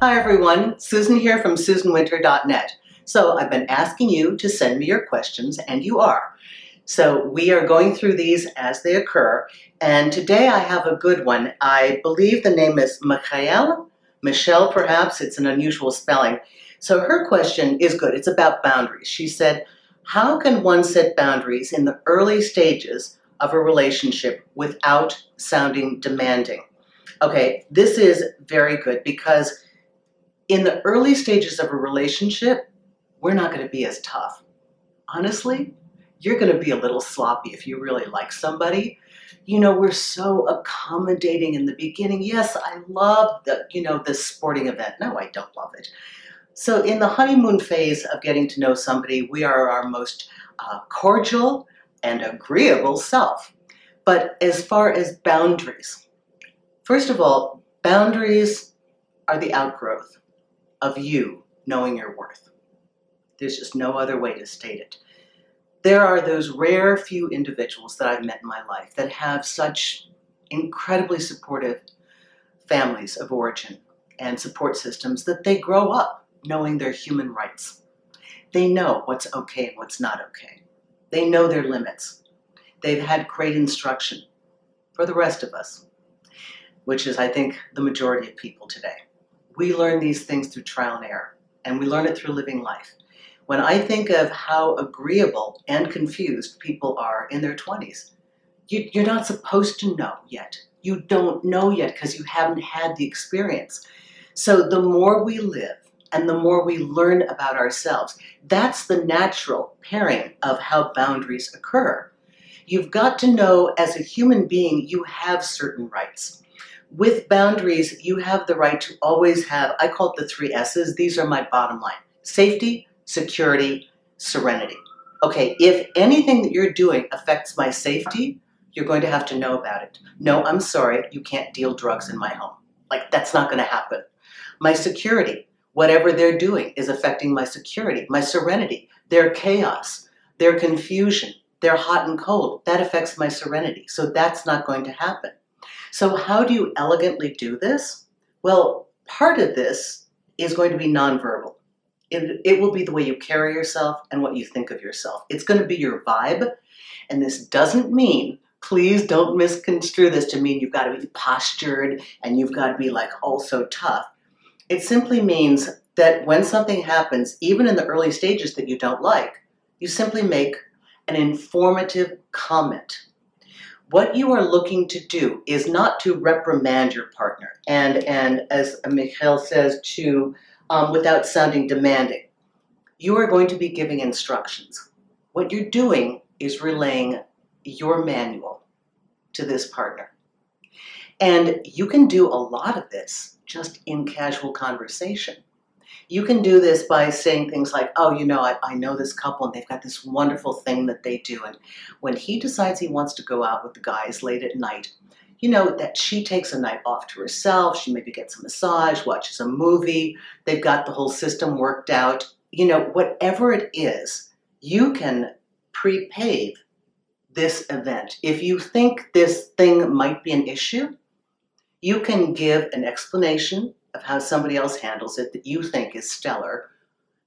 Hi everyone, Susan here from susanwinter.net. So I've been asking you to send me your questions and you are. So we are going through these as they occur and today I have a good one. I believe the name is Michael, Michelle perhaps, it's an unusual spelling. So her question is good, it's about boundaries. She said, how can one set boundaries in the early stages of a relationship without sounding demanding? Okay, this is very good because in the early stages of a relationship, we're not going to be as tough. Honestly, you're going to be a little sloppy if you really like somebody. You know, we're so accommodating in the beginning. Yes, I love the, you know, this sporting event. No, I don't love it. So in the honeymoon phase of getting to know somebody, we are our most uh, cordial and agreeable self. But as far as boundaries, First of all, boundaries are the outgrowth of you knowing your worth. There's just no other way to state it. There are those rare few individuals that I've met in my life that have such incredibly supportive families of origin and support systems that they grow up knowing their human rights. They know what's okay and what's not okay. They know their limits. They've had great instruction for the rest of us which is, I think, the majority of people today. We learn these things through trial and error, and we learn it through living life. When I think of how agreeable and confused people are in their 20s, you, are not supposed to know yet. You don't know yet because you haven't had the experience. So the more we live and the more we learn about ourselves, that's the natural pairing of how boundaries occur. You've got to know as a human being, you have certain rights with boundaries, you have the right to always have, I call it the three S's. These are my bottom line safety, security, serenity. Okay, if anything that you're doing affects my safety, you're going to have to know about it. No, I'm sorry, you can't deal drugs in my home. Like, that's not going to happen. My security, whatever they're doing is affecting my security, my serenity, their chaos, their confusion, their hot and cold. That affects my serenity. So that's not going to happen. So how do you elegantly do this? Well, part of this is going to be nonverbal. It, it will be the way you carry yourself and what you think of yourself. It's going to be your vibe. And this doesn't mean, please don't misconstrue this to mean you've got to be postured and you've got to be like also tough. It simply means that when something happens, even in the early stages that you don't like, you simply make an informative comment what you are looking to do is not to reprimand your partner and, and as Michael says, to, um, without sounding demanding. You are going to be giving instructions. What you're doing is relaying your manual to this partner. And you can do a lot of this just in casual conversation. You can do this by saying things like, oh, you know, I, I know this couple and they've got this wonderful thing that they do. And when he decides he wants to go out with the guys late at night, you know, that she takes a night off to herself. She maybe gets a massage, watches a movie. They've got the whole system worked out. You know, whatever it is, you can prepave this event. If you think this thing might be an issue, you can give an explanation of how somebody else handles it that you think is stellar.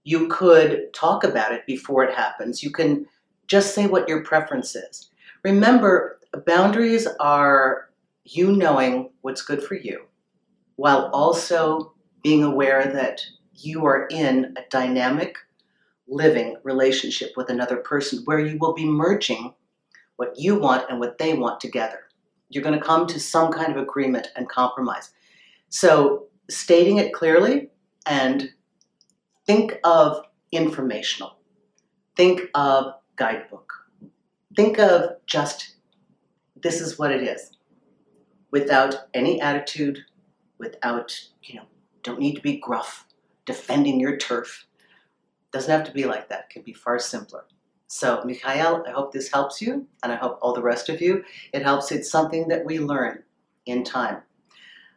You could talk about it before it happens. You can just say what your preference is. Remember, boundaries are you knowing what's good for you while also being aware that you are in a dynamic living relationship with another person where you will be merging what you want and what they want together. You're going to come to some kind of agreement and compromise. So stating it clearly and think of informational. Think of guidebook. Think of just this is what it is without any attitude, without, you know, don't need to be gruff, defending your turf. Doesn't have to be like that. It can be far simpler. So, Mikhail, I hope this helps you, and I hope all the rest of you. It helps. It's something that we learn in time.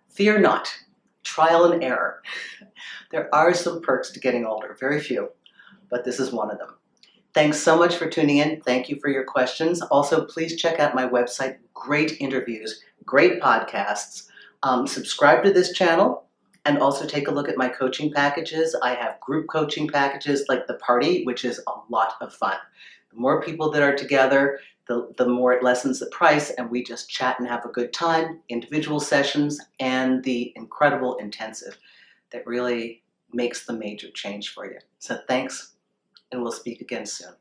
Fear not trial and error. There are some perks to getting older, very few, but this is one of them. Thanks so much for tuning in. Thank you for your questions. Also, please check out my website. Great interviews, great podcasts. Um, subscribe to this channel and also take a look at my coaching packages. I have group coaching packages like the party, which is a lot of fun. The more people that are together, the, the more it lessens the price, and we just chat and have a good time, individual sessions, and the incredible intensive that really makes the major change for you. So thanks, and we'll speak again soon.